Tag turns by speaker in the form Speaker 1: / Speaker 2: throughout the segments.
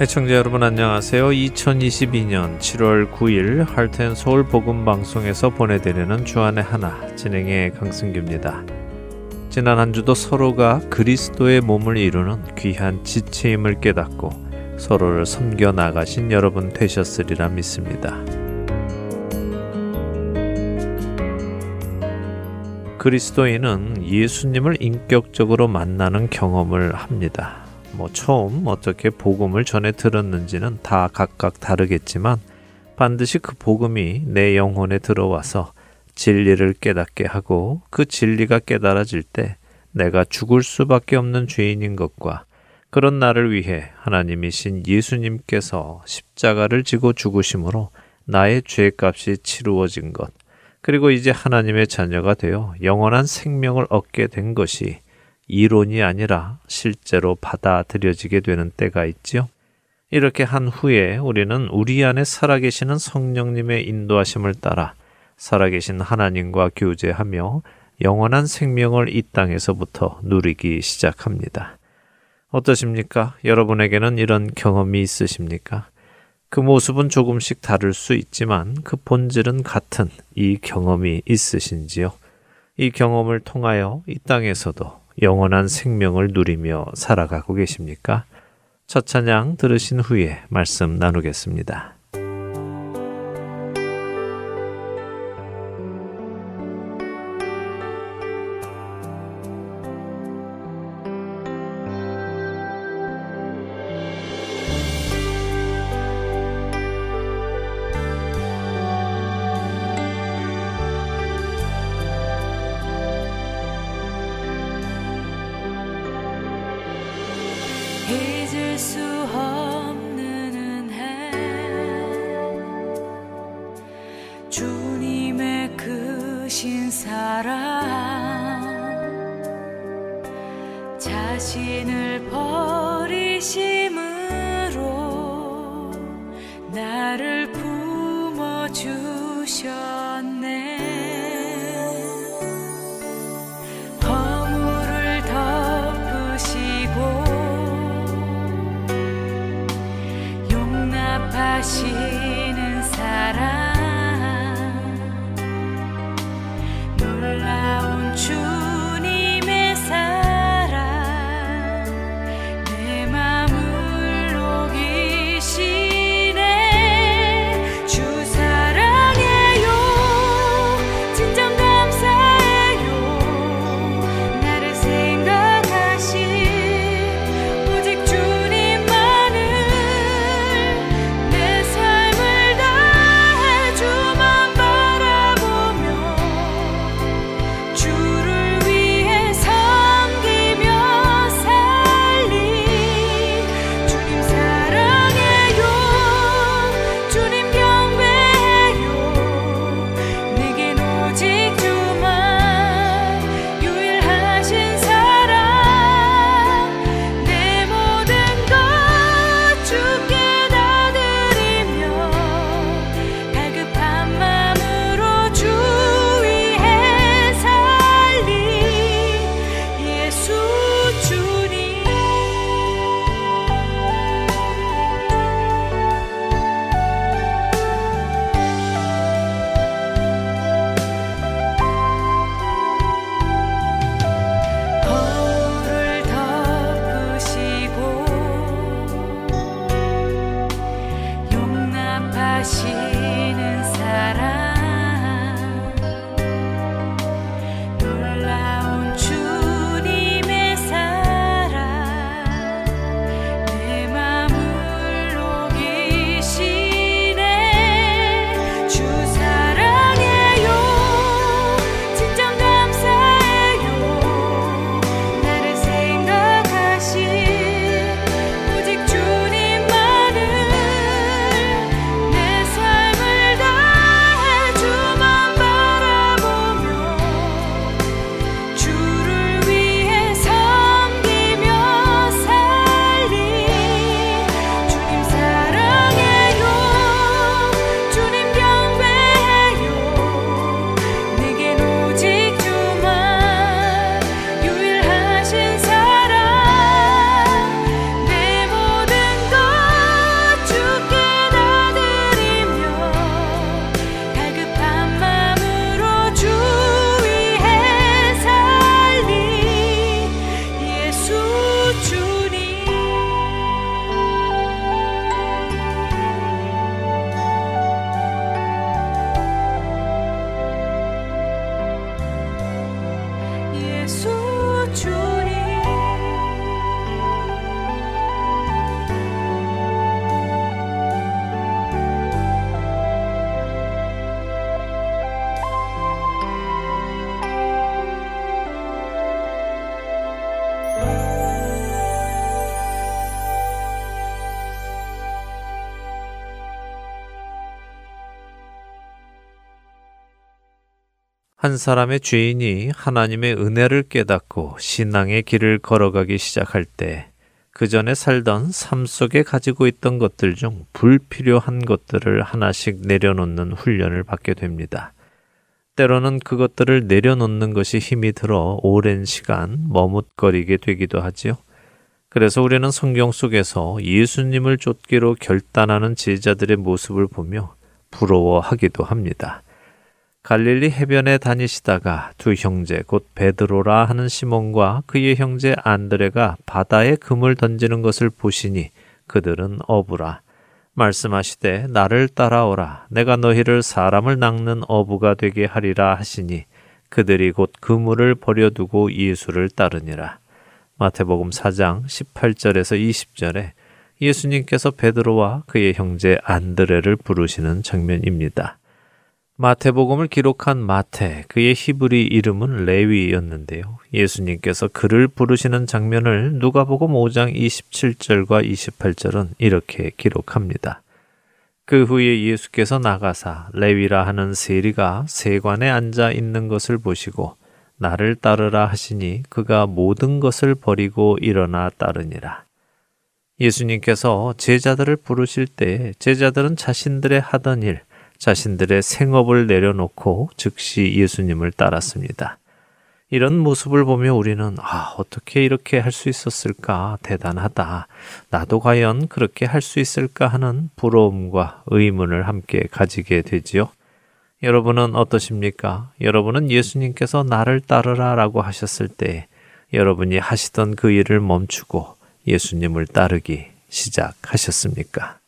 Speaker 1: 애청자 여러분 안녕하세요. 2022년 7월 9일 할텐 서울 복음 방송에서 보내드리는 주안의 하나 진행의 강승규입니다. 지난 한 주도 서로가 그리스도의 몸을 이루는 귀한 지체임을 깨닫고 서로를 섬겨 나가신 여러분 되셨으리라 믿습니다. 그리스도인은 예수님을 인격적으로 만나는 경험을 합니다. 뭐 처음 어떻게 복음을 전해 들었는지는 다 각각 다르겠지만 반드시 그 복음이 내 영혼에 들어와서 진리를 깨닫게 하고 그 진리가 깨달아질 때 내가 죽을 수밖에 없는 죄인인 것과 그런 나를 위해 하나님이신 예수님께서 십자가를 지고 죽으심으로 나의 죄값이 치루어진 것, 그리고 이제 하나님의 자녀가 되어 영원한 생명을 얻게 된 것이 이론이 아니라 실제로 받아들여지게 되는 때가 있지요. 이렇게 한 후에 우리는 우리 안에 살아계시는 성령님의 인도하심을 따라 살아계신 하나님과 교제하며 영원한 생명을 이 땅에서부터 누리기 시작합니다. 어떠십니까? 여러분에게는 이런 경험이 있으십니까? 그 모습은 조금씩 다를 수 있지만 그 본질은 같은 이 경험이 있으신지요? 이 경험을 통하여 이 땅에서도 영원한 생명을 누리며 살아가고 계십니까? 첫 찬양 들으신 후에 말씀 나누겠습니다.
Speaker 2: 诉求 한 사람의 죄인이 하나님의 은혜를 깨닫고 신앙의 길을 걸어가기 시작할 때 그 전에 살던 삶 속에 가지고 있던 것들 중 불필요한 것들을 하나씩 내려놓는 훈련을 받게 됩니다. 때로는 그것들을 내려놓는 것이 힘이 들어 오랜 시간 머뭇거리게 되기도 하지요. 그래서 우리는 성경 속에서 예수님을 쫓기로 결단하는 제자들의 모습을 보며 부러워하기도 합니다. 갈릴리 해변에 다니시다가 두 형제 곧 베드로라 하는 시몬과 그의 형제 안드레가 바다에 금을 던지는 것을 보시니 그들은 어부라. 말씀하시되 나를 따라오라. 내가 너희를 사람을 낚는 어부가 되게 하리라 하시니 그들이 곧 그물을 버려두고 예수를 따르니라. 마태복음 4장 18절에서 20절에 예수님께서 베드로와 그의 형제 안드레를 부르시는 장면입니다. 마태복음을 기록한 마태, 그의 히브리 이름은 레위였는데요. 예수님께서 그를 부르시는 장면을 누가복음 5장 27절과 28절은 이렇게 기록합니다. 그 후에 예수께서 나가사 레위라 하는 세리가 세관에 앉아 있는 것을 보시고 나를 따르라 하시니 그가 모든 것을 버리고 일어나 따르니라. 예수님께서 제자들을 부르실 때 제자들은 자신들의 하던 일, 자신들의 생업을 내려놓고 즉시 예수님을 따랐습니다. 이런 모습을 보며 우리는 아, 어떻게 이렇게 할 수 있었을까? 대단하다. 나도 과연 그렇게 할 수 있을까 하는 부러움과 의문을 함께 가지게 되지요. 여러분은 어떠십니까? 여러분은 예수님께서 나를 따르라 라고 하셨을 때 여러분이 하시던 그 일을 멈추고 예수님을 따르기 시작하셨습니까?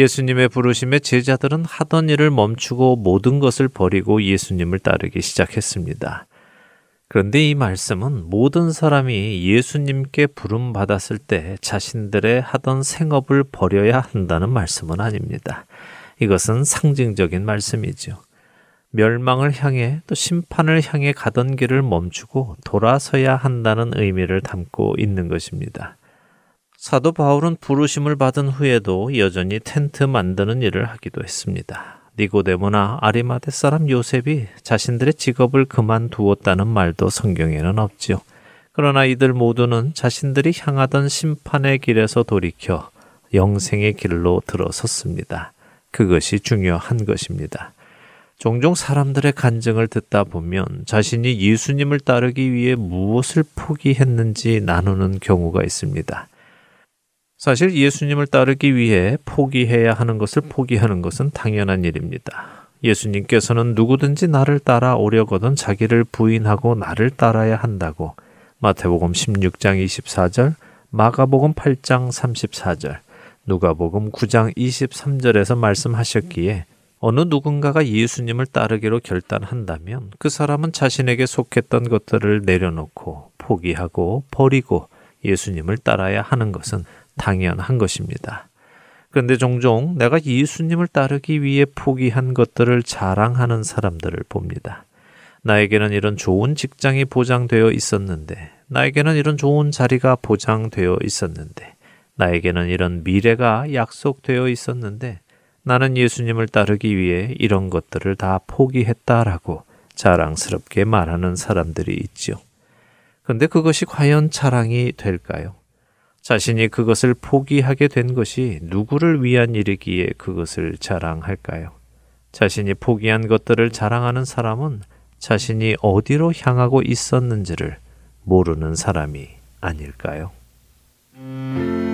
Speaker 3: 예수님의 부르심에 제자들은 하던 일을 멈추고 모든 것을 버리고 예수님을 따르기 시작했습니다. 그런데 이 말씀은 모든 사람이 예수님께 부름 받았을 때 자신들의 하던 생업을 버려야 한다는 말씀은 아닙니다. 이것은 상징적인 말씀이죠. 멸망을 향해 또 심판을 향해 가던 길을 멈추고 돌아서야 한다는 의미를 담고 있는 것입니다. 사도 바울은 부르심을 받은 후에도 여전히 텐트 만드는 일을 하기도 했습니다. 니고데모나 아리마데 사람 요셉이 자신들의 직업을 그만두었다는 말도 성경에는 없지요. 그러나 이들 모두는 자신들이 향하던 심판의 길에서 돌이켜 영생의 길로 들어섰습니다. 그것이 중요한 것입니다. 종종 사람들의 간증을 듣다 보면 자신이 예수님을 따르기 위해 무엇을 포기했는지 나누는 경우가 있습니다. 사실 예수님을 따르기 위해 포기해야 하는 것을 포기하는 것은 당연한 일입니다. 예수님께서는 누구든지 나를 따라 오려거든 자기를 부인하고 나를 따라야 한다고 마태복음 16장 24절, 마가복음 8장 34절, 누가복음 9장 23절에서 말씀하셨기에 어느 누군가가 예수님을 따르기로 결단한다면 그 사람은 자신에게 속했던 것들을 내려놓고 포기하고 버리고 예수님을 따라야 하는 것은 당연한 것입니다. 그런데 종종 내가 예수님을 따르기 위해 포기한 것들을 자랑하는 사람들을 봅니다. 나에게는 이런 좋은 직장이 보장되어 있었는데, 나에게는 이런 좋은 자리가 보장되어 있었는데, 나에게는 이런 미래가 약속되어 있었는데, 나는 예수님을 따르기 위해 이런 것들을 다 포기했다라고 자랑스럽게 말하는 사람들이 있죠. 근데 그것이 과연 자랑이 될까요? 자신이 그것을 포기하게 된 것이 누구를 위한 일이기에 그것을 자랑할까요? 자신이 포기한 것들을 자랑하는 사람은 자신이 어디로 향하고 있었는지를 모르는 사람이 아닐까요?
Speaker 2: 여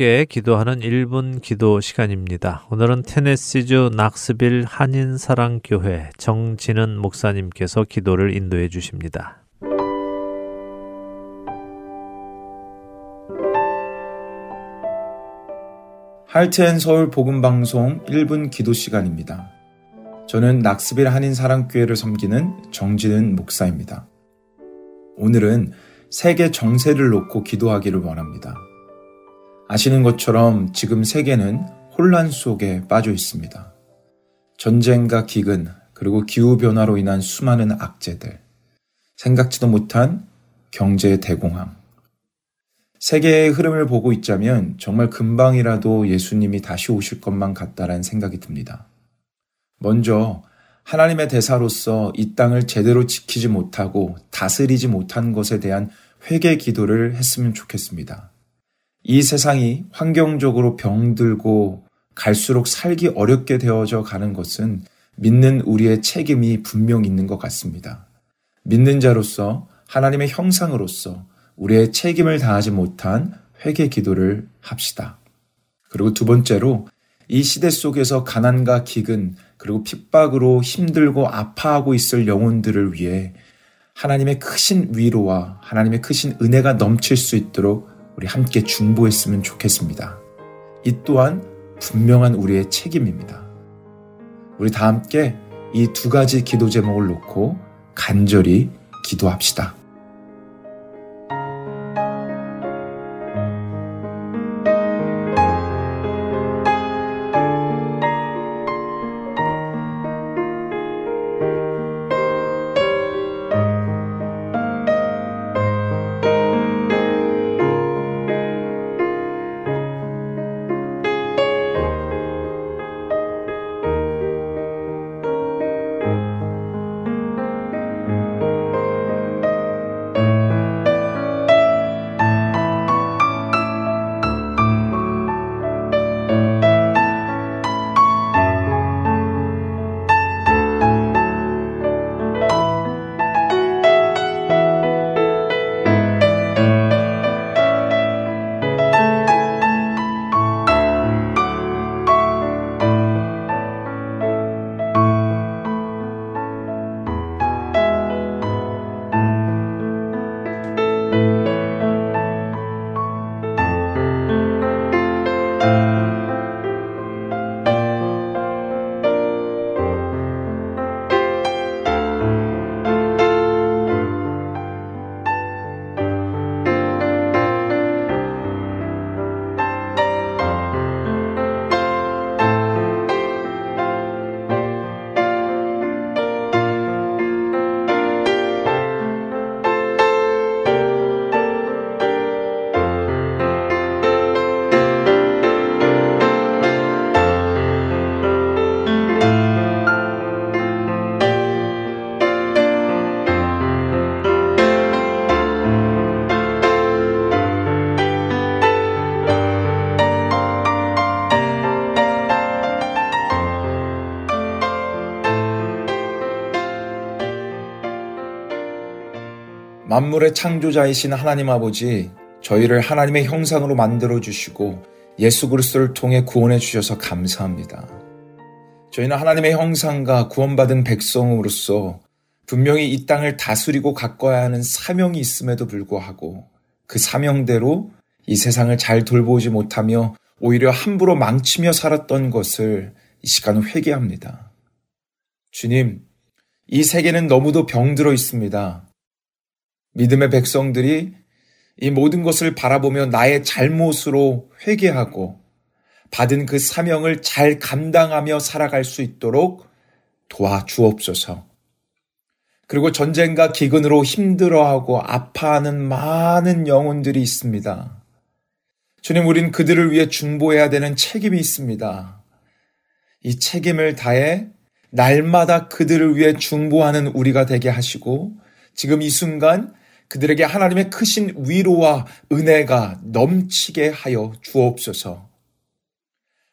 Speaker 2: 함께 기도하는 1분 기도 시간입니다. 오늘은 테네시주 낙스빌 한인사랑교회 정진은 목사님께서 기도를 인도해 주십니다.
Speaker 4: 할트앤 서울 복음 방송 1분 기도 시간입니다. 저는 낙스빌 한인 사랑교회를 섬기는 정진은 목사입니다. 오늘은 세계 정세를 놓고 기도하기를 원합니다. 아시는 것처럼 지금 세계는 혼란 속에 빠져 있습니다. 전쟁과 기근, 그리고 기후변화로 인한 수많은 악재들, 생각지도 못한 경제 대공황. 세계의 흐름을 보고 있자면 정말 금방이라도 예수님이 다시 오실 것만 같다라는 생각이 듭니다. 먼저 하나님의 대사로서 이 땅을 제대로 지키지 못하고 다스리지 못한 것에 대한 회개 기도를 했으면 좋겠습니다. 이 세상이 환경적으로 병들고 갈수록 살기 어렵게 되어져 가는 것은 믿는 우리의 책임이 분명 있는 것 같습니다. 믿는 자로서 하나님의 형상으로서 우리의 책임을 다하지 못한 회개 기도를 합시다. 그리고 두 번째로 이 시대 속에서 가난과 기근 그리고 핍박으로 힘들고 아파하고 있을 영혼들을 위해 하나님의 크신 위로와 하나님의 크신 은혜가 넘칠 수 있도록 우리 함께 중보했으면 좋겠습니다. 이 또한 분명한 우리의 책임입니다. 우리 다 함께 이 두 가지 기도 제목을 놓고 간절히 기도합시다. 만물의 창조자이신 하나님 아버지, 저희를 하나님의 형상으로 만들어 주시고 예수 그리스도를 통해 구원해 주셔서 감사합니다. 저희는 하나님의 형상과 구원받은 백성으로서 분명히 이 땅을 다스리고 가꿔야 하는 사명이 있음에도 불구하고 그 사명대로 이 세상을 잘 돌보지 못하며 오히려 함부로 망치며 살았던 것을 이 시간 회개합니다. 주님, 이 세계는 너무도 병들어 있습니다. 믿음의 백성들이 이 모든 것을 바라보며 나의 잘못으로 회개하고 받은 그 사명을 잘 감당하며 살아갈 수 있도록 도와주옵소서. 그리고 전쟁과 기근으로 힘들어하고 아파하는 많은 영혼들이 있습니다. 주님, 우린 그들을 위해 중보해야 되는 책임이 있습니다. 이 책임을 다해 날마다 그들을 위해 중보하는 우리가 되게 하시고 지금 이 순간 그들에게 하나님의 크신 위로와 은혜가 넘치게 하여 주옵소서.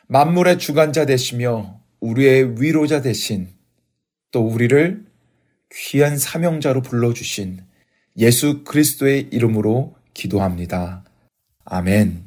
Speaker 4: 만물의 주관자 되시며 우리의 위로자 되신 또 우리를 귀한 사명자로 불러주신 예수 그리스도의 이름으로 기도합니다. 아멘.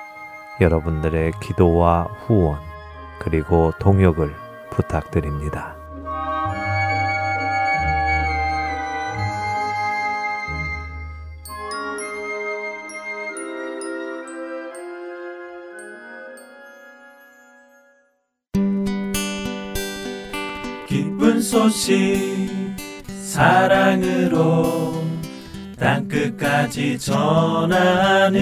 Speaker 3: 여러분들의 기도와 후원 그리고 동역을 부탁드립니다.
Speaker 5: 기쁜 소식 사랑으로 땅끝까지 전하는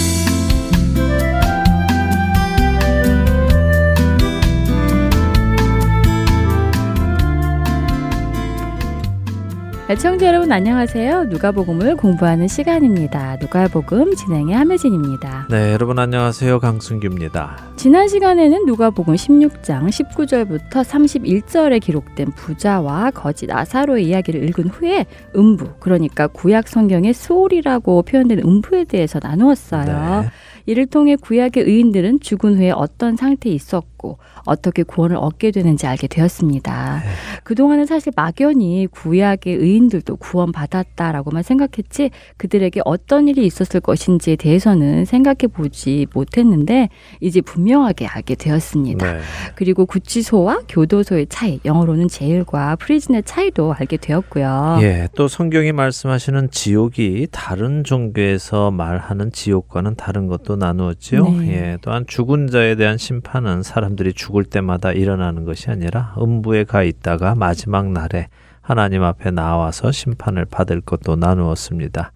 Speaker 6: 애청자 여러분 안녕하세요. 누가복음을 공부하는 시간입니다. 누가복음 진행의 함혜진입니다.
Speaker 3: 네, 여러분 안녕하세요. 강순규입니다.
Speaker 6: 지난 시간에는 누가복음 16장 19절부터 31절에 기록된 부자와 거지 나사로의 이야기를 읽은 후에 음부, 그러니까 구약 성경의 소울이라고 표현된 음부에 대해서 나누었어요. 네. 이를 통해 구약의 의인들은 죽은 후에 어떤 상태에 있었고 어떻게 구원을 얻게 되는지 알게 되었습니다. 네. 그동안은 사실 막연히 구약의 의인들도 구원받았다라고만 생각했지 그들에게 어떤 일이 있었을 것인지에 대해서는 생각해 보지 못했는데 이제 분명하게 알게 되었습니다. 네. 그리고 구치소와 교도소의 차이, 영어로는 제일과 프리즌의 차이도 알게 되었고요.
Speaker 3: 예, 또 성경이 말씀하시는 지옥이 다른 종교에서 말하는 지옥과는 다른 것도 나누었지요. 네. 예, 또한 죽은 자에 대한 심판은 사람 들이 죽을 때마다 일어나는 것이 아니라 음부에 가 있다가 마지막 날에 하나님 앞에 나와서 심판을 받을 것도 나누었습니다.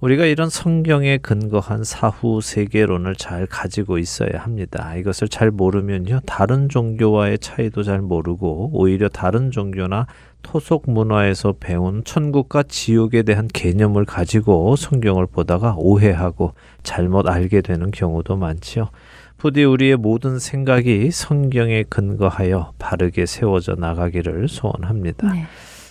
Speaker 3: 우리가 이런 성경에 근거한 사후 세계론을 잘 가지고 있어야 합니다. 이것을 잘 모르면요. 다른 종교와의 차이도 잘 모르고 오히려 다른 종교나 토속 문화에서 배운 천국과 지옥에 대한 개념을 가지고 성경을 보다가 오해하고 잘못 알게 되는 경우도 많지요. 부디 우리의 모든 생각이 성경에 근거하여 바르게 세워져 나가기를 소원합니다. 네.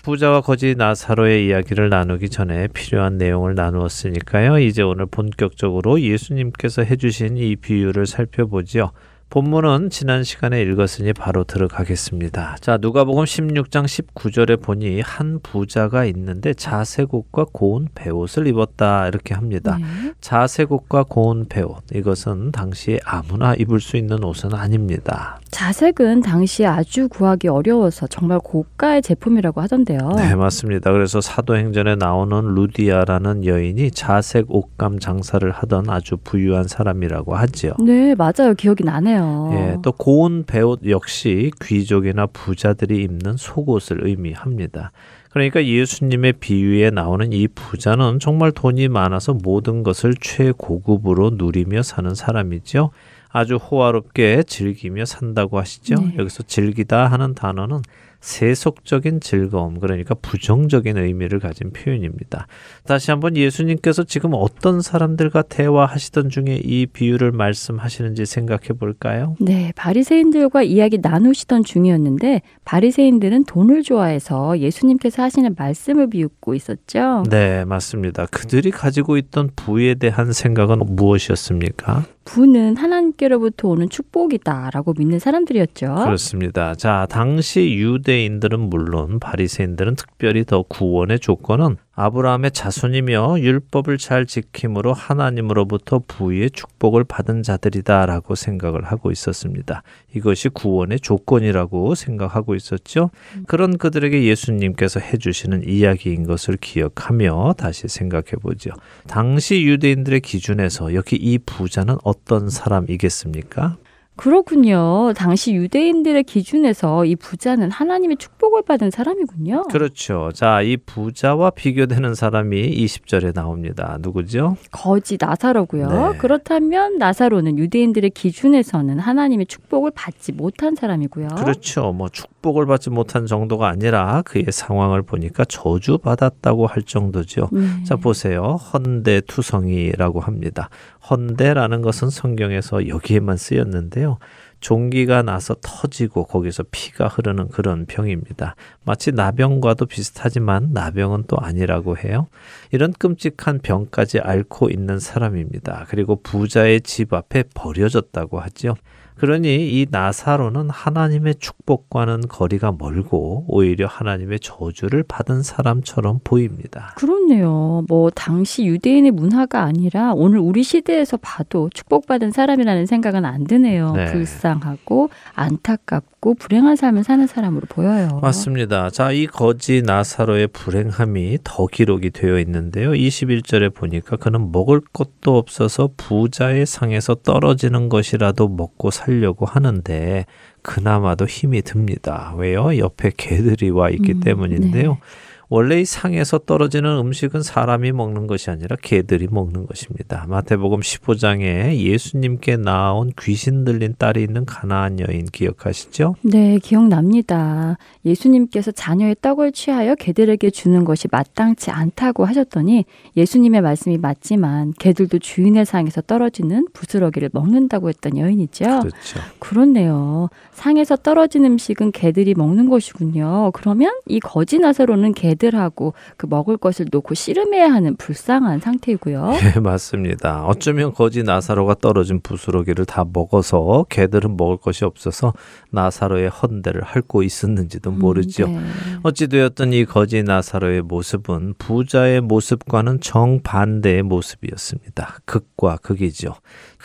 Speaker 3: 부자와 거지 나사로의 이야기를 나누기 전에 필요한 내용을 나누었으니까요. 이제 오늘 본격적으로 예수님께서 해주신 이 비유를 살펴보지요. 본문은 지난 시간에 읽었으니 바로 들어가겠습니다. 자, 누가복음 16장 19절에 보니 한 부자가 있는데 자색 옷과 고운 배옷을 입었다 이렇게 합니다. 네. 자색 옷과 고운 배옷 이것은 당시에 아무나 입을 수 있는 옷은 아닙니다.
Speaker 6: 자색은 당시에 아주 구하기 어려워서 정말 고가의 제품이라고 하던데요.
Speaker 3: 네, 맞습니다. 그래서 사도행전에 나오는 루디아라는 여인이 자색 옷감 장사를 하던 아주 부유한 사람이라고 하지요.
Speaker 6: 네, 맞아요. 기억이 나네요.
Speaker 3: 예, 또 고운 배옷 역시 귀족이나 부자들이 입는 속옷을 의미합니다. 그러니까 예수님의 비유에 나오는 이 부자는 정말 돈이 많아서 모든 것을 최고급으로 누리며 사는 사람이죠. 아주 호화롭게 즐기며 산다고 하시죠. 네. 여기서 즐기다 하는 단어는 세속적인 즐거움, 그러니까 부정적인 의미를 가진 표현입니다. 다시 한번 예수님께서 지금 어떤 사람들과 대화하시던 중에 이 비유를 말씀하시는지 생각해 볼까요?
Speaker 6: 네, 바리새인들과 이야기 나누시던 중이었는데 바리새인들은 돈을 좋아해서 예수님께서 하시는 말씀을 비웃고 있었죠.
Speaker 3: 네, 맞습니다. 그들이 가지고 있던 부에 대한 생각은 무엇이었습니까?
Speaker 6: 부는 하나님께로부터 오는 축복이다라고 믿는 사람들이었죠.
Speaker 3: 그렇습니다. 자, 당시 유대인들은 물론 바리새인들은 특별히 더 구원의 조건은 아브라함의 자손이며 율법을 잘 지킴으로 하나님으로부터 부의 축복을 받은 자들이다라고 생각을 하고 있었습니다. 이것이 구원의 조건이라고 생각하고 있었죠. 그런 그들에게 예수님께서 해주시는 이야기인 것을 기억하며 다시 생각해 보죠. 당시 유대인들의 기준에서 여기 이 부자는 어떤 사람이겠습니까?
Speaker 6: 그렇군요. 당시 유대인들의 기준에서 이 부자는 하나님의 축복을 받은 사람이군요.
Speaker 3: 그렇죠. 자, 이 부자와 비교되는 사람이 20절에 나옵니다. 누구죠?
Speaker 6: 거지 나사로고요.
Speaker 3: 네.
Speaker 6: 그렇다면 나사로는 유대인들의 기준에서는 하나님의 축복을 받지 못한 사람이고요.
Speaker 3: 그렇죠. 뭐 축복을 받지 못한 정도가 아니라 그의 상황을 보니까 저주 받았다고 할 정도죠.
Speaker 6: 네.
Speaker 3: 자, 보세요. 헌대투성이라고 합니다. 헌대라는 것은 성경에서 여기에만 쓰였는데요. 종기가 나서 터지고 거기서 피가 흐르는 그런 병입니다. 마치 나병과도 비슷하지만 나병은 또 아니라고 해요. 이런 끔찍한 병까지 앓고 있는 사람입니다. 그리고 부자의 집 앞에 버려졌다고 하죠. 그러니 이 나사로는 하나님의 축복과는 거리가 멀고 오히려 하나님의 저주를 받은 사람처럼 보입니다.
Speaker 6: 그렇네요. 뭐 당시 유대인의 문화가 아니라 오늘 우리 시대에서 봐도 축복받은 사람이라는 생각은 안 드네요.
Speaker 3: 네.
Speaker 6: 불쌍하고 안타깝고 불행한 삶을 사는 사람으로 보여요.
Speaker 3: 맞습니다. 자, 이 거지 나사로의 불행함이 더 기록이 되어 있는데요. 21절에 보니까 그는 먹을 것도 없어서 부자의 상에서 떨어지는 것이라도 먹고 살려고 하는데 그나마도 힘이 듭니다. 왜요? 옆에 개들이 와 있기
Speaker 6: 음,
Speaker 3: 때문인데요.
Speaker 6: 네.
Speaker 3: 원래 이 상에서 떨어지는 음식은 사람이 먹는 것이 아니라 개들이 먹는 것입니다. 마태복음 15장에 예수님께 나온 귀신 들린 딸이 있는 가나안 여인 기억하시죠?
Speaker 6: 네, 기억납니다. 예수님께서 자녀의 떡을 취하여 개들에게 주는 것이 마땅치 않다고 하셨더니 예수님의 말씀이 맞지만 개들도 주인의 상에서 떨어지는 부스러기를 먹는다고 했던 여인이죠.
Speaker 3: 그렇죠.
Speaker 6: 그렇네요. 상에서 떨어진 음식은 개들이 먹는 것이군요. 그러면 이 거지 나사로는 개 들하고 그 먹을 것을 놓고 씨름해야 하는 불쌍한 상태이고요.
Speaker 3: 네, 맞습니다. 어쩌면 거지 나사로가 떨어진 부스러기를 다 먹어서 개들은 먹을 것이 없어서 나사로의 헌대를 핥고 있었는지도 모르죠.
Speaker 6: 음, 네.
Speaker 3: 어찌되었든 이 거지 나사로의 모습은 부자의 모습과는 정반대의 모습이었습니다. 극과 극이죠.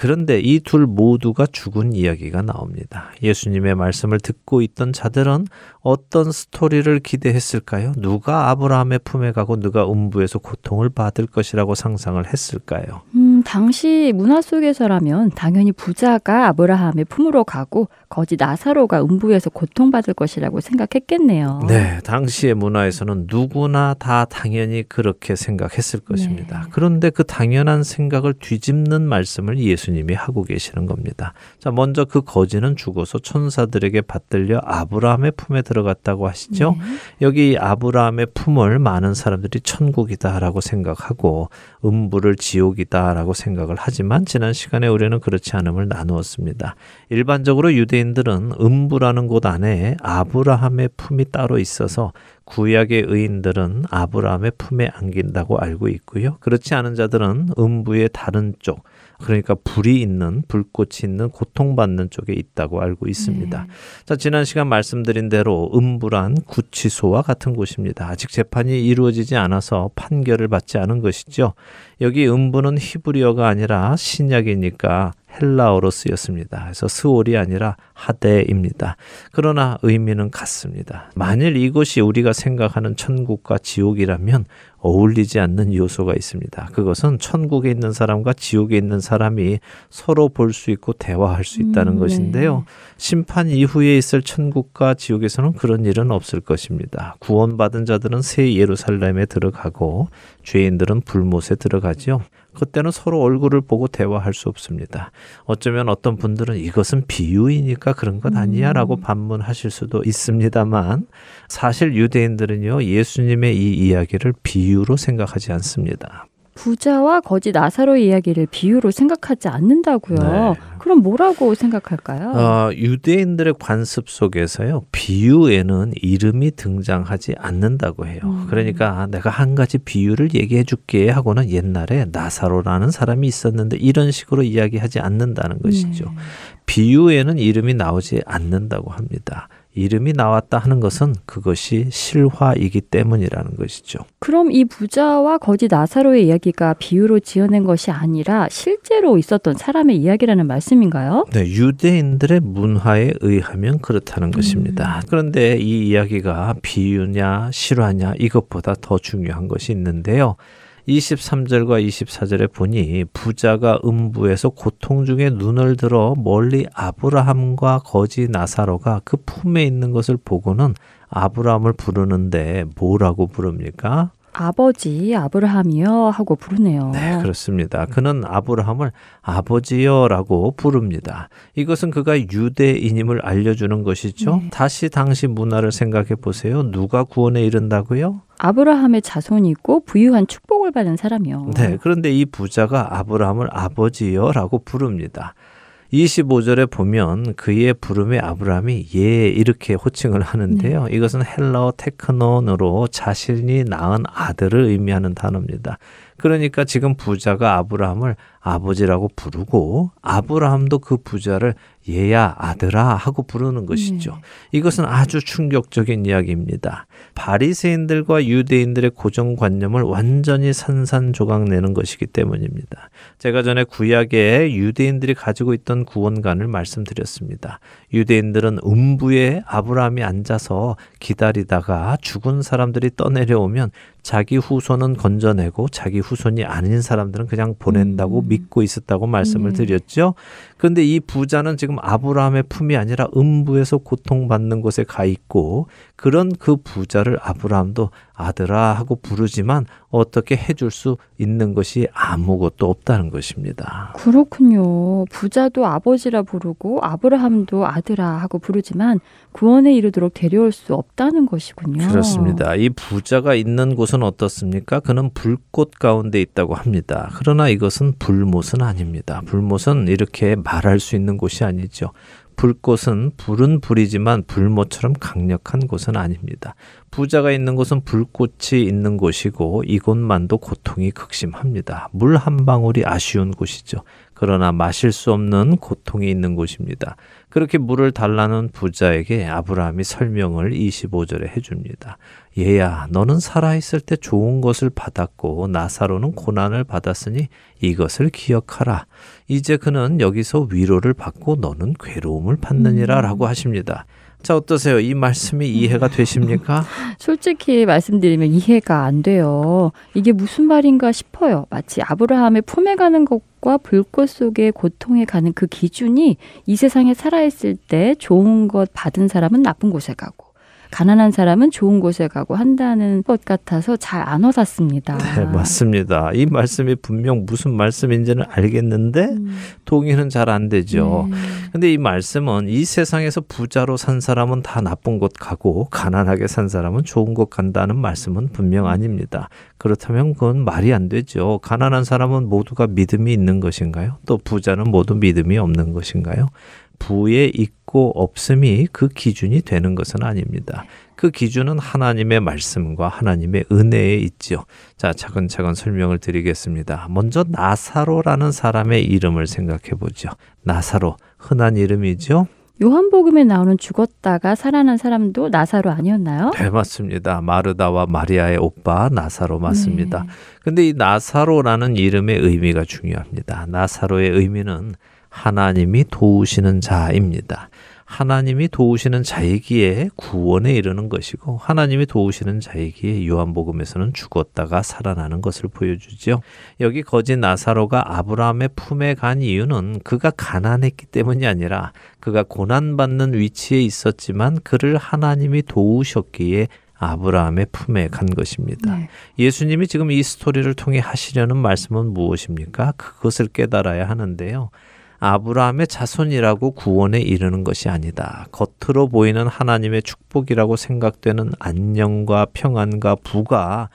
Speaker 3: 그런데 이 둘 모두가 죽은 이야기가 나옵니다. 예수님의 말씀을 듣고 있던 자들은 어떤 스토리를 기대했을까요? 누가 아브라함의 품에 가고 누가 음부에서 고통을 받을 것이라고 상상을 했을까요?
Speaker 6: 음, 당시 문화 속에서라면 당연히 부자가 아브라함의 품으로 가고 거지 나사로가 음부에서 고통받을 것이라고 생각했겠네요.
Speaker 3: 네, 당시의 문화에서는 누구나 다 당연히 그렇게 생각했을 것입니다.
Speaker 6: 네.
Speaker 3: 그런데 그 당연한 생각을 뒤집는 말씀을 예수님이 하고 계시는 겁니다. 자, 먼저 그 거지는 죽어서 천사들에게 받들려 아브라함의 품에 들어갔다고 하시죠.
Speaker 6: 네.
Speaker 3: 여기 아브라함의 품을 많은 사람들이 천국이다라고 생각하고 음부를 지옥이다라고 생각을 하지만 지난 시간에 우리는 그렇지 않음을 나누었습니다. 일반적으로 유대인들은 음부라는 곳 안에 아브라함의 품이 따로 있어서 구약의 의인들은 아브라함의 품에 안긴다고 알고 있고요. 그렇지 않은 자들은 음부의 다른 쪽, 그러니까 불이 있는 불꽃이 있는 고통받는 쪽에 있다고 알고 있습니다. 자, 지난 시간 말씀드린 대로 음부란 구치소와 같은 곳입니다. 아직 재판이 이루어지지 않아서 판결을 받지 않은 것이죠. 여기 음부는 히브리어가 아니라 신약이니까 헬라어로 쓰였습니다. 그래서 스올이 아니라 하데입니다. 그러나 의미는 같습니다. 만일 이곳이 우리가 생각하는 천국과 지옥이라면 어울리지 않는 요소가 있습니다. 그것은 천국에 있는 사람과 지옥에 있는 사람이 서로 볼 수 있고 대화할 수 있다는
Speaker 6: 음, 네.
Speaker 3: 것인데요. 심판 이후에 있을 천국과 지옥에서는 그런 일은 없을 것입니다. 구원받은 자들은 새 예루살렘에 들어가고 죄인들은 불못에 들어가지요. 그때는 서로 얼굴을 보고 대화할 수 없습니다. 어쩌면 어떤 분들은 이것은 비유이니까 그런 것 아니야 라고 반문하실 수도 있습니다만 사실 유대인들은요 예수님의 이 이야기를 비유로 생각하지 않습니다.
Speaker 6: 부자와 거지 나사로의 이야기를 비유로 생각하지 않는다고요.
Speaker 3: 네.
Speaker 6: 그럼 뭐라고 생각할까요?
Speaker 3: 어, 유대인들의 관습 속에서요 비유에는 이름이 등장하지 않는다고 해요.
Speaker 6: 음.
Speaker 3: 그러니까 내가 한 가지 비유를 얘기해 줄게 하고는 옛날에 나사로라는 사람이 있었는데 이런 식으로 이야기하지 않는다는 것이죠.
Speaker 6: 네.
Speaker 3: 비유에는 이름이 나오지 않는다고 합니다. 이름이 나왔다 하는 것은 그것이 실화이기 때문이라는 것이죠.
Speaker 6: 그럼 이 부자와 거지 나사로의 이야기가 비유로 지어낸 것이 아니라 실제로 있었던 사람의 이야기라는 말씀인가요?
Speaker 3: 네, 유대인들의 문화에 의하면 그렇다는 것입니다. 그런데 이 이야기가 비유냐 실화냐 이것보다 더 중요한 것이 있는데요. 23절과 24절에 보니 부자가 음부에서 고통 중에 눈을 들어 멀리 아브라함과 거지 나사로가 그 품에 있는 것을 보고는 아브라함을 부르는데 뭐라고 부릅니까?
Speaker 6: 아버지 아브라함이여 하고 부르네요.
Speaker 3: 네, 그렇습니다. 그는 아브라함을 아버지여라고 부릅니다. 이것은 그가 유대인임을 알려주는 것이죠.
Speaker 6: 네.
Speaker 3: 다시 당시 문화를 생각해 보세요. 누가 구원에 이른다고요?
Speaker 6: 아브라함의 자손이고 부유한 축복을 받은 사람이요.
Speaker 3: 네, 그런데 이 부자가 아브라함을 아버지여라고 부릅니다. 25절에 보면 그의 부름에 아브라함이 예 이렇게 호칭을 하는데요. 이것은 헬라어 테크논으로 자신이 낳은 아들을 의미하는 단어입니다. 그러니까 지금 부자가 아브라함을 아버지라고 부르고 아브라함도 그 부자를 얘야 아들아 하고 부르는 것이죠. 이것은 아주 충격적인 이야기입니다. 바리새인들과 유대인들의 고정관념을 완전히 산산조각 내는 것이기 때문입니다. 제가 전에 구약에 유대인들이 가지고 있던 구원관을 말씀드렸습니다. 유대인들은 음부에 아브라함이 앉아서 기다리다가 죽은 사람들이 떠내려오면 자기 후손은 건져내고 자기 후손이 아닌 사람들은 그냥 보낸다고 믿고 있었다고 말씀을 드렸죠. 그런데 이 부자는 지금 아브라함의 품이 아니라 음부에서 고통받는 곳에 가 있고 그런 그 부자를 아브라함도 아들아 하고 부르지만 어떻게 해줄 수 있는 것이 아무것도 없다는 것입니다.
Speaker 6: 그렇군요. 부자도 아버지라 부르고 아브라함도 아들아 하고 부르지만 구원에 이르도록 데려올 수 없다는 것이군요.
Speaker 3: 그렇습니다. 이 부자가 있는 곳은 어떻습니까? 그는 불꽃 가운데 있다고 합니다. 그러나 이것은 불못은 아닙니다. 불못은 이렇게 말할 수 있는 곳이 아니죠. 불꽃은 불은 불이지만 불못처럼 강력한 곳은 아닙니다. 부자가 있는 곳은 불꽃이 있는 곳이고 이곳만도 고통이 극심합니다. 물 한 방울이 아쉬운 곳이죠. 그러나 마실 수 없는 고통이 있는 곳입니다. 그렇게 물을 달라는 부자에게 아브라함이 설명을 25절에 해줍니다. 얘야, 너는 살아있을 때 좋은 것을 받았고 나사로는 고난을 받았으니 이것을 기억하라. 이제 그는 여기서 위로를 받고 너는 괴로움을 받느니라 라고 하십니다. 자, 어떠세요? 이 말씀이 이해가 되십니까?
Speaker 6: 솔직히 말씀드리면 이해가 안 돼요. 이게 무슨 말인가 싶어요. 마치 아브라함의 품에 가는 것과 불꽃 속의 고통에 가는 그 기준이 이 세상에 살아있을 때 좋은 것 받은 사람은 나쁜 곳에 가고 가난한 사람은 좋은 곳에 가고 한다는 것 같아서 잘 안 와닿습니다.
Speaker 3: 네, 맞습니다. 이 말씀이 분명 무슨 말씀인지는 알겠는데
Speaker 6: 음.
Speaker 3: 동의는 잘 안 되죠.
Speaker 6: 네.
Speaker 3: 근데 이 말씀은 이 세상에서 부자로 산 사람은 다 나쁜 곳 가고 가난하게 산 사람은 좋은 곳 간다는 말씀은 분명 아닙니다. 그렇다면 그건 말이 안 되죠. 가난한 사람은 모두가 믿음이 있는 것인가요? 또 부자는 모두 믿음이 없는 것인가요? 부에 있고 없음이 그 기준이 되는 것은 아닙니다. 그 기준은 하나님의 말씀과 하나님의 은혜에 있지요. 자, 차근차근 설명을 드리겠습니다. 먼저 나사로라는 사람의 이름을 생각해 보죠. 나사로, 흔한 이름이죠.
Speaker 6: 요한복음에 나오는 죽었다가 살아난 사람도 나사로 아니었나요?
Speaker 3: 네, 맞습니다. 마르다와 마리아의 오빠 나사로 맞습니다.
Speaker 6: 네.
Speaker 3: 근데 이 나사로라는 이름의 의미가 중요합니다. 나사로의 의미는 하나님이 도우시는 자입니다. 하나님이 도우시는 자이기에 구원에 이르는 것이고 하나님이 도우시는 자이기에 요한복음에서는 죽었다가 살아나는 것을 보여주죠. 여기 거지 나사로가 아브라함의 품에 간 이유는 그가 가난했기 때문이 아니라 그가 고난받는 위치에 있었지만 그를 하나님이 도우셨기에 아브라함의 품에 간 것입니다.
Speaker 6: 네.
Speaker 3: 예수님이 지금 이 스토리를 통해 하시려는 말씀은 무엇입니까? 그것을 깨달아야 하는데요. 아브라함의 자손이라고 구원에 이르는 것이 아니다. 겉으로 보이는 하나님의 축복이라고 생각되는 안녕과 평안과 부가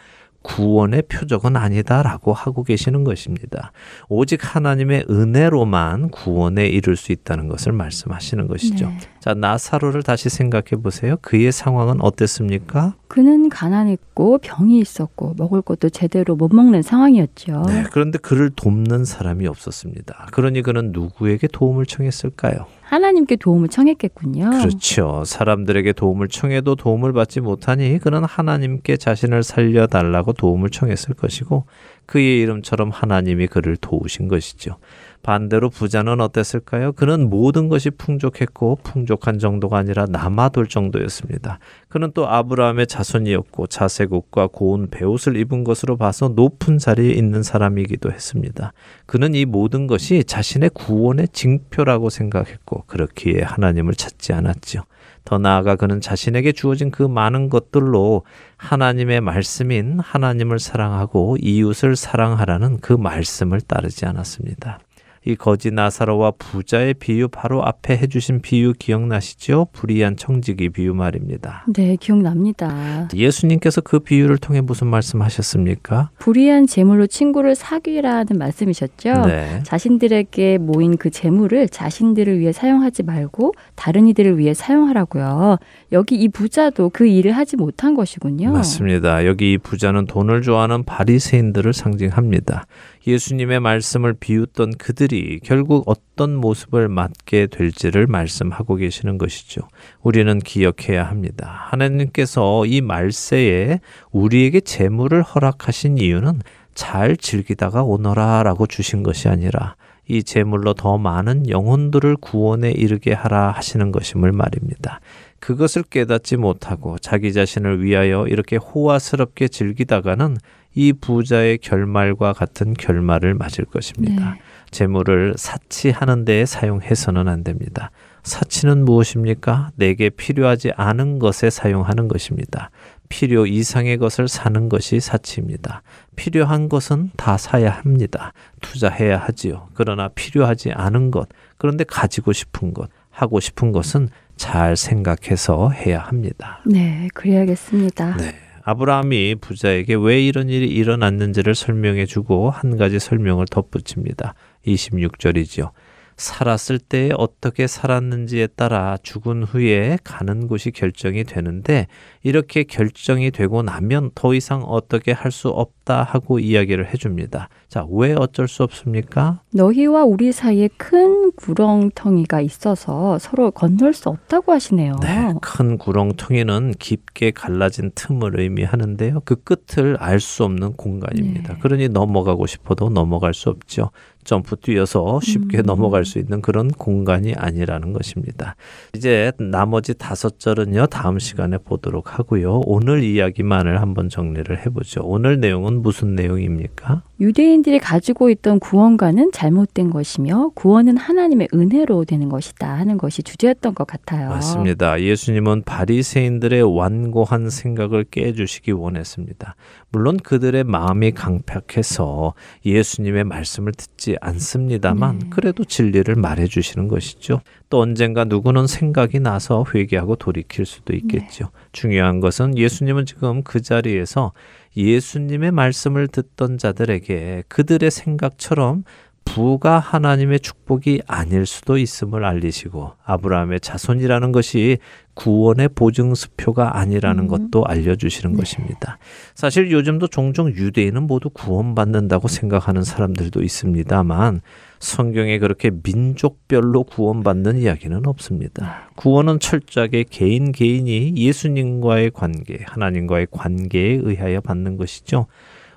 Speaker 3: 구원의 표적은 아니다라고 하고 계시는 것입니다. 오직 하나님의 은혜로만 구원에 이를 수 있다는 것을 말씀하시는 것이죠.
Speaker 6: 네.
Speaker 3: 자, 나사로를 다시 생각해 보세요. 그의 상황은 어땠습니까?
Speaker 6: 그는 가난했고 병이 있었고 먹을 것도 제대로 못 먹는 상황이었죠.
Speaker 3: 네, 그런데 그를 돕는 사람이 없었습니다. 그러니 그는 누구에게 도움을 청했을까요?
Speaker 6: 하나님께 도움을 청했겠군요.
Speaker 3: 그렇죠. 사람들에게 도움을 청해도 도움을 받지 못하니 그는 하나님께 자신을 살려달라고 도움을 청했을 것이고 그의 이름처럼 하나님이 그를 도우신 것이죠. 반대로 부자는 어땠을까요? 그는 모든 것이 풍족했고 풍족한 정도가 아니라 남아돌 정도였습니다. 그는 또 아브라함의 자손이었고 자세국과 고운 배옷을 입은 것으로 봐서 높은 자리에 있는 사람이기도 했습니다. 그는 이 모든 것이 자신의 구원의 징표라고 생각했고 그렇기에 하나님을 찾지 않았지요. 더 나아가 그는 자신에게 주어진 그 많은 것들로 하나님의 말씀인 하나님을 사랑하고 이웃을 사랑하라는 그 말씀을 따르지 않았습니다. 이 거지 나사로와 부자의 비유 바로 앞에 해주신 비유 기억나시죠? 불의한 청지기 비유 말입니다.
Speaker 6: 네, 기억납니다.
Speaker 3: 예수님께서 그 비유를 통해 무슨 말씀하셨습니까?
Speaker 6: 불의한 재물로 친구를 사귀라는 말씀이셨죠.
Speaker 3: 네.
Speaker 6: 자신들에게 모인 그 재물을 자신들을 위해 사용하지 말고 다른 이들을 위해 사용하라고요. 여기 이 부자도 그 일을 하지 못한 것이군요.
Speaker 3: 맞습니다. 여기 이 부자는 돈을 좋아하는 바리새인들을 상징합니다. 예수님의 말씀을 비웃던 그들이 결국 어떤 모습을 맞게 될지를 말씀하고 계시는 것이죠. 우리는 기억해야 합니다. 하나님께서 이 말세에 우리에게 재물을 허락하신 이유는 잘 즐기다가 오너라 라고 주신 것이 아니라 이 재물로 더 많은 영혼들을 구원에 이르게 하라 하시는 것임을 말입니다. 그것을 깨닫지 못하고 자기 자신을 위하여 이렇게 호화스럽게 즐기다가는 이 부자의 결말과 같은 결말을 맞을 것입니다.
Speaker 6: 네.
Speaker 3: 재물을 사치하는 데에 사용해서는 안 됩니다. 사치는 무엇입니까? 내게 필요하지 않은 것에 사용하는 것입니다. 필요 이상의 것을 사는 것이 사치입니다. 필요한 것은 다 사야 합니다. 투자해야 하지요. 그러나 필요하지 않은 것, 그런데 가지고 싶은 것, 하고 싶은 것은 잘 생각해서 해야 합니다.
Speaker 6: 네, 그래야겠습니다.
Speaker 3: 네. 아브라함이 부자에게 왜 이런 일이 일어났는지를 설명해 주고 한 가지 설명을 덧붙입니다. 26절이지요. 살았을 때 어떻게 살았는지에 따라 죽은 후에 가는 곳이 결정이 되는데 이렇게 결정이 되고 나면 더 이상 어떻게 할 수 없다 하고 이야기를 해줍니다. 자, 왜 어쩔 수 없습니까?
Speaker 6: 너희와 우리 사이에 큰 구렁텅이가 있어서 서로 건널 수 없다고 하시네요.
Speaker 3: 네, 큰 구렁텅이는 깊게 갈라진 틈을 의미하는데요. 그 끝을 알 수 없는 공간입니다.
Speaker 6: 네.
Speaker 3: 그러니 넘어가고 싶어도 넘어갈 수 없죠. 점프 뛰어서 쉽게
Speaker 6: 음.
Speaker 3: 넘어갈 수 있는 그런 공간이 아니라는 것입니다. 이제 나머지 다섯 절은요, 다음 시간에 보도록 하고요. 오늘 이야기만을 한번 정리를 해보죠. 오늘 내용은 무슨 내용입니까?
Speaker 6: 유대인들이 가지고 있던 구원과는 잘못된 것이며 구원은 하나님의 은혜로 되는 것이다 하는 것이 주제였던 것 같아요.
Speaker 3: 맞습니다. 예수님은 바리새인들의 완고한 생각을 깨주시기 원했습니다. 물론 그들의 마음이 강팍해서 예수님의 말씀을 듣지 않습니다만
Speaker 6: 네.
Speaker 3: 그래도 진리를 말해 주시는 것이죠. 또 언젠가 누구는 생각이 나서 회개하고 돌이킬 수도 있겠죠. 중요한 것은 예수님은 지금 그 자리에서 예수님의 말씀을 듣던 자들에게 그들의 생각처럼 부가 하나님의 축복이 아닐 수도 있음을 알리시고 아브라함의 자손이라는 것이 구원의 보증수표가 아니라는
Speaker 6: 음.
Speaker 3: 것도 알려주시는
Speaker 6: 네.
Speaker 3: 것입니다. 사실 요즘도 종종 유대인은 모두 구원받는다고 생각하는 사람들도 있습니다만 성경에 그렇게 민족별로 구원받는 이야기는 없습니다. 구원은 철저하게 개인 개인이 예수님과의 관계, 하나님과의 관계에 의하여 받는 것이죠.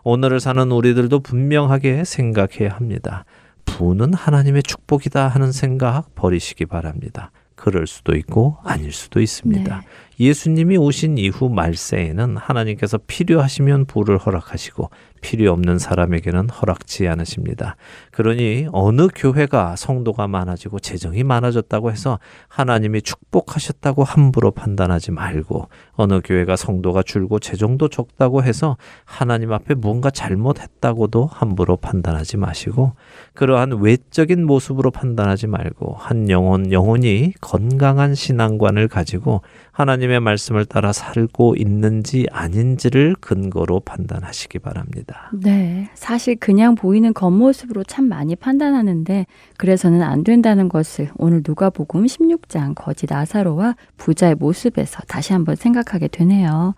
Speaker 3: 오늘을 사는 우리들도 분명하게 생각해야 합니다. 부는 하나님의 축복이다 하는 생각 버리시기 바랍니다. 그럴 수도 있고 아닐 수도 있습니다.
Speaker 6: 네.
Speaker 3: 예수님이 오신 이후 말세에는 하나님께서 필요하시면 부를 허락하시고 필요 없는 사람에게는 허락지 않으십니다. 그러니 어느 교회가 성도가 많아지고 재정이 많아졌다고 해서 하나님이 축복하셨다고 함부로 판단하지 말고 어느 교회가 성도가 줄고 재정도 적다고 해서 하나님 앞에 무언가 잘못했다고도 함부로 판단하지 마시고 그러한 외적인 모습으로 판단하지 말고 한 영혼 영혼이 건강한 신앙관을 가지고 하나님의 말씀을 따라 살고 있는지 아닌지를 근거로 판단하시기 바랍니다.
Speaker 6: 네, 사실 그냥 보이는 겉모습으로 참 많이 판단하는데 그래서는 안 된다는 것을 오늘 누가복음 16장 거지 나사로와 부자의 모습에서 다시 한번 생각하게 되네요.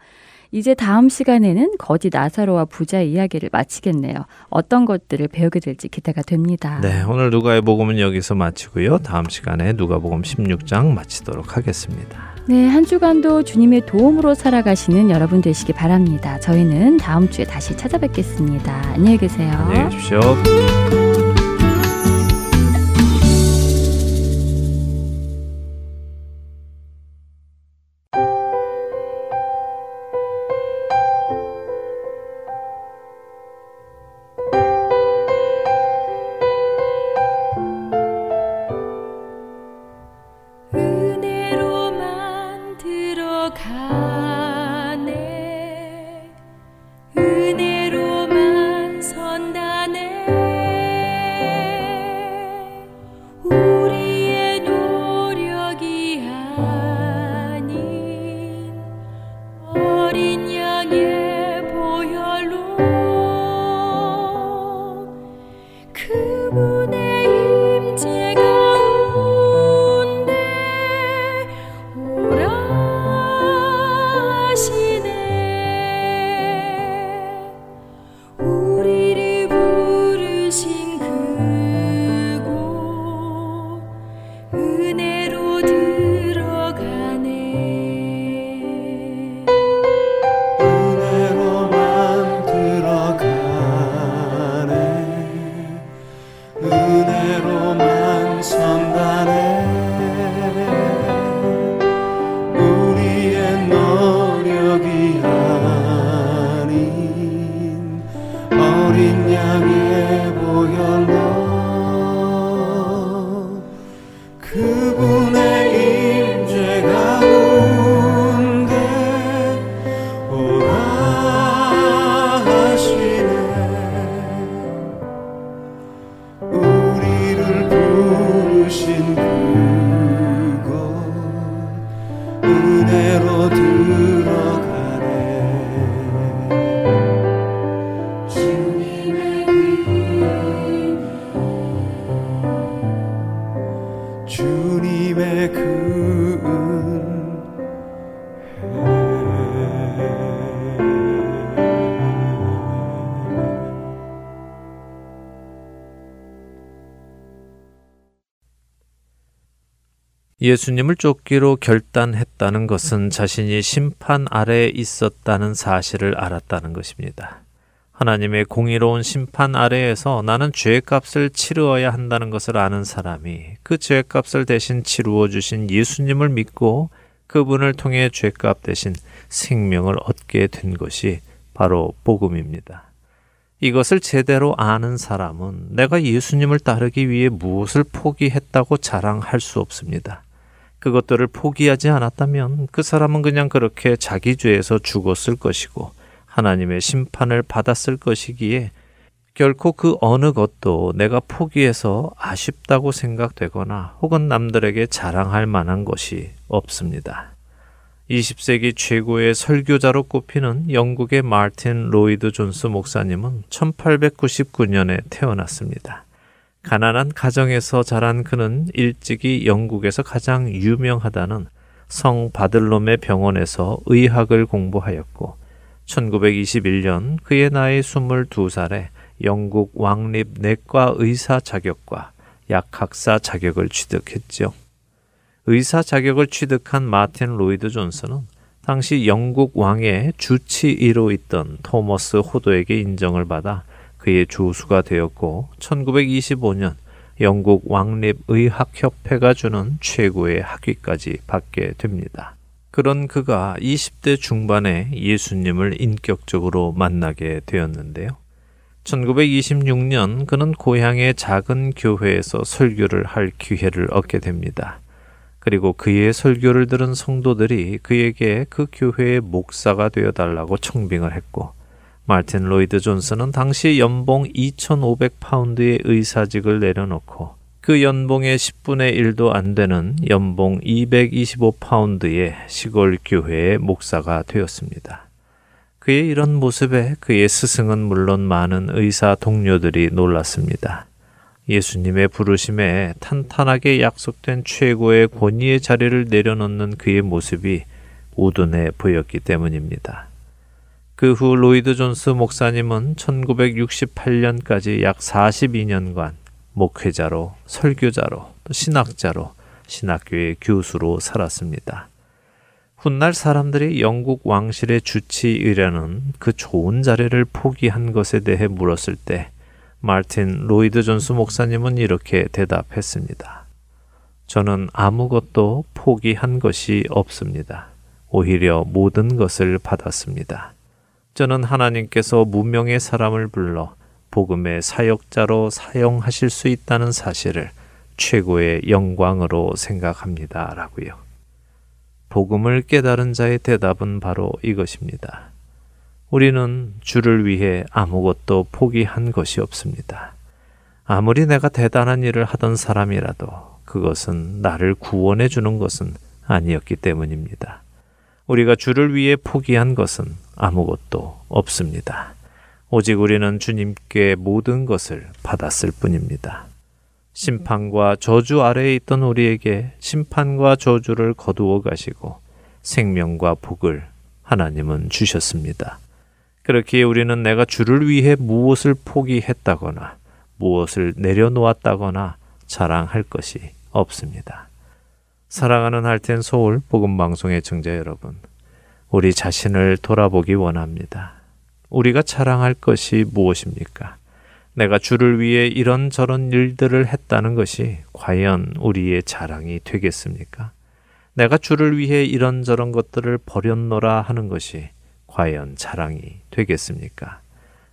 Speaker 6: 이제 다음 시간에는 거지 나사로와 부자의 이야기를 마치겠네요. 어떤 것들을 배우게 될지 기대가 됩니다.
Speaker 3: 네, 오늘 누가의 복음은 여기서 마치고요. 다음 시간에 누가복음 16장 마치도록 하겠습니다.
Speaker 6: 네, 한 주간도 주님의 도움으로 살아가시는 여러분 되시기 바랍니다. 저희는 다음 주에 다시 찾아뵙겠습니다. 안녕히 계세요.
Speaker 3: 안녕히 계십시오. 예수님을 쫓기로 결단했다는 것은 자신이 심판 아래에 있었다는 사실을 알았다는 것입니다. 하나님의 공의로운 심판 아래에서 나는 죄값을 치루어야 한다는 것을 아는 사람이 그 죄값을 대신 치루어 주신 예수님을 믿고 그분을 통해 죄값 대신 생명을 얻게 된 것이 바로 복음입니다. 이것을 제대로 아는 사람은 내가 예수님을 따르기 위해 무엇을 포기했다고 자랑할 수 없습니다. 그것들을 포기하지 않았다면 그 사람은 그냥 그렇게 자기 죄에서 죽었을 것이고 하나님의 심판을 받았을 것이기에 결코 그 어느 것도 내가 포기해서 아쉽다고 생각되거나 혹은 남들에게 자랑할 만한 것이 없습니다. 20세기 최고의 설교자로 꼽히는 영국의 마틴 로이드 존스 목사님은 1899년에 태어났습니다. 가난한 가정에서 자란 그는 일찍이 영국에서 가장 유명하다는 성 바들롬의 병원에서 의학을 공부하였고 1921년 그의 나이 22살에 영국 왕립 내과 의사 자격과 약학사 자격을 취득했죠. 의사 자격을 취득한 마틴 로이드 존슨은 당시 영국 왕의 주치의로 있던 토머스 호도에게 인정을 받아 그의 조수가 되었고 1925년 영국 왕립의학협회가 주는 최고의 학위까지 받게 됩니다. 그런 그가 20대 중반에 예수님을 인격적으로 만나게 되었는데요. 1926년 그는 고향의 작은 교회에서 설교를 할 기회를 얻게 됩니다. 그리고 그의 설교를 들은 성도들이 그에게 그 교회의 목사가 되어 달라고 청빙을 했고 마틴 로이드 존슨은 당시 연봉 2,500파운드의 의사직을 내려놓고 그 연봉의 10분의 1도 안 되는 연봉 225파운드의 시골 교회의 목사가 되었습니다. 그의 이런 모습에 그의 스승은 물론 많은 의사 동료들이 놀랐습니다. 예수님의 부르심에 탄탄하게 약속된 최고의 권위의 자리를 내려놓는 그의 모습이 우둔해 보였기 때문입니다. 그 후 로이드 존스 목사님은 1968년까지 약 42년간 목회자로, 설교자로, 또 신학자로, 신학교의 교수로 살았습니다. 훗날 사람들이 영국 왕실의 주치의라는 그 좋은 자리를 포기한 것에 대해 물었을 때 마틴 로이드 존스 목사님은 이렇게 대답했습니다. 저는 아무것도 포기한 것이 없습니다. 오히려 모든 것을 받았습니다. 저는 하나님께서 무명의 사람을 불러 복음의 사역자로 사용하실 수 있다는 사실을 최고의 영광으로 생각합니다. 라고요. 복음을 깨달은 자의 대답은 바로 이것입니다. 우리는 주를 위해 아무것도 포기한 것이 없습니다. 아무리 내가 대단한 일을 하던 사람이라도 그것은 나를 구원해 주는 것은 아니었기 때문입니다. 우리가 주를 위해 포기한 것은 아무것도 없습니다. 오직 우리는 주님께 모든 것을 받았을 뿐입니다. 심판과 저주 아래에 있던 우리에게 심판과 저주를 거두어 가시고 생명과 복을 하나님은 주셨습니다. 그렇기에 우리는 내가 주를 위해 무엇을 포기했다거나 무엇을 내려놓았다거나 자랑할 것이 없습니다. 사랑하는 할텐 서울 복음 방송의 청자 여러분, 우리 자신을 돌아보기 원합니다. 우리가 자랑할 것이 무엇입니까? 내가 주를 위해 이런저런 일들을 했다는 것이 과연 우리의 자랑이 되겠습니까? 내가 주를 위해 이런저런 것들을 버렸노라 하는 것이 과연 자랑이 되겠습니까?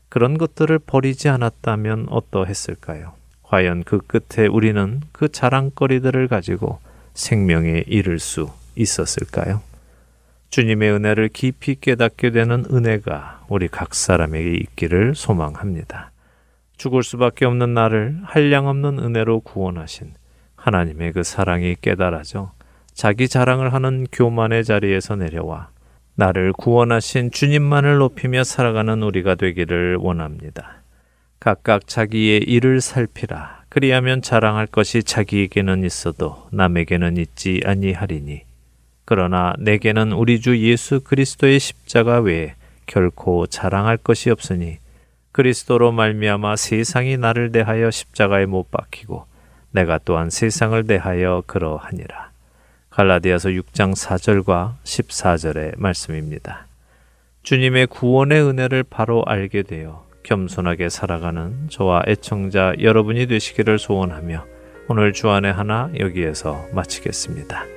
Speaker 3: 그런 것들을 버리지 않았다면 어떠했을까요? 과연 그 끝에 우리는 그 자랑거리들을 가지고 생명에 이를 수 있었을까요? 주님의 은혜를 깊이 깨닫게 되는 은혜가 우리 각 사람에게 있기를 소망합니다. 죽을 수밖에 없는 나를 한량없는 은혜로 구원하신 하나님의 그 사랑이 깨달아져 자기 자랑을 하는 교만의 자리에서 내려와 나를 구원하신 주님만을 높이며 살아가는 우리가 되기를 원합니다. 각각 자기의 일을 살피라. 그리하면 자랑할 것이 자기에게는 있어도 남에게는 있지 아니하리니. 그러나 내게는 우리 주 예수 그리스도의 십자가 외에 결코 자랑할 것이 없으니 그리스도로 말미암아 세상이 나를 대하여 십자가에 못 박히고 내가 또한 세상을 대하여 그러하니라. 갈라디아서 6장 4절과 14절의 말씀입니다. 주님의 구원의 은혜를 바로 알게 되어 겸손하게 살아가는 저와 애청자 여러분이 되시기를 소원하며 오늘 주안의 하나 여기에서 마치겠습니다.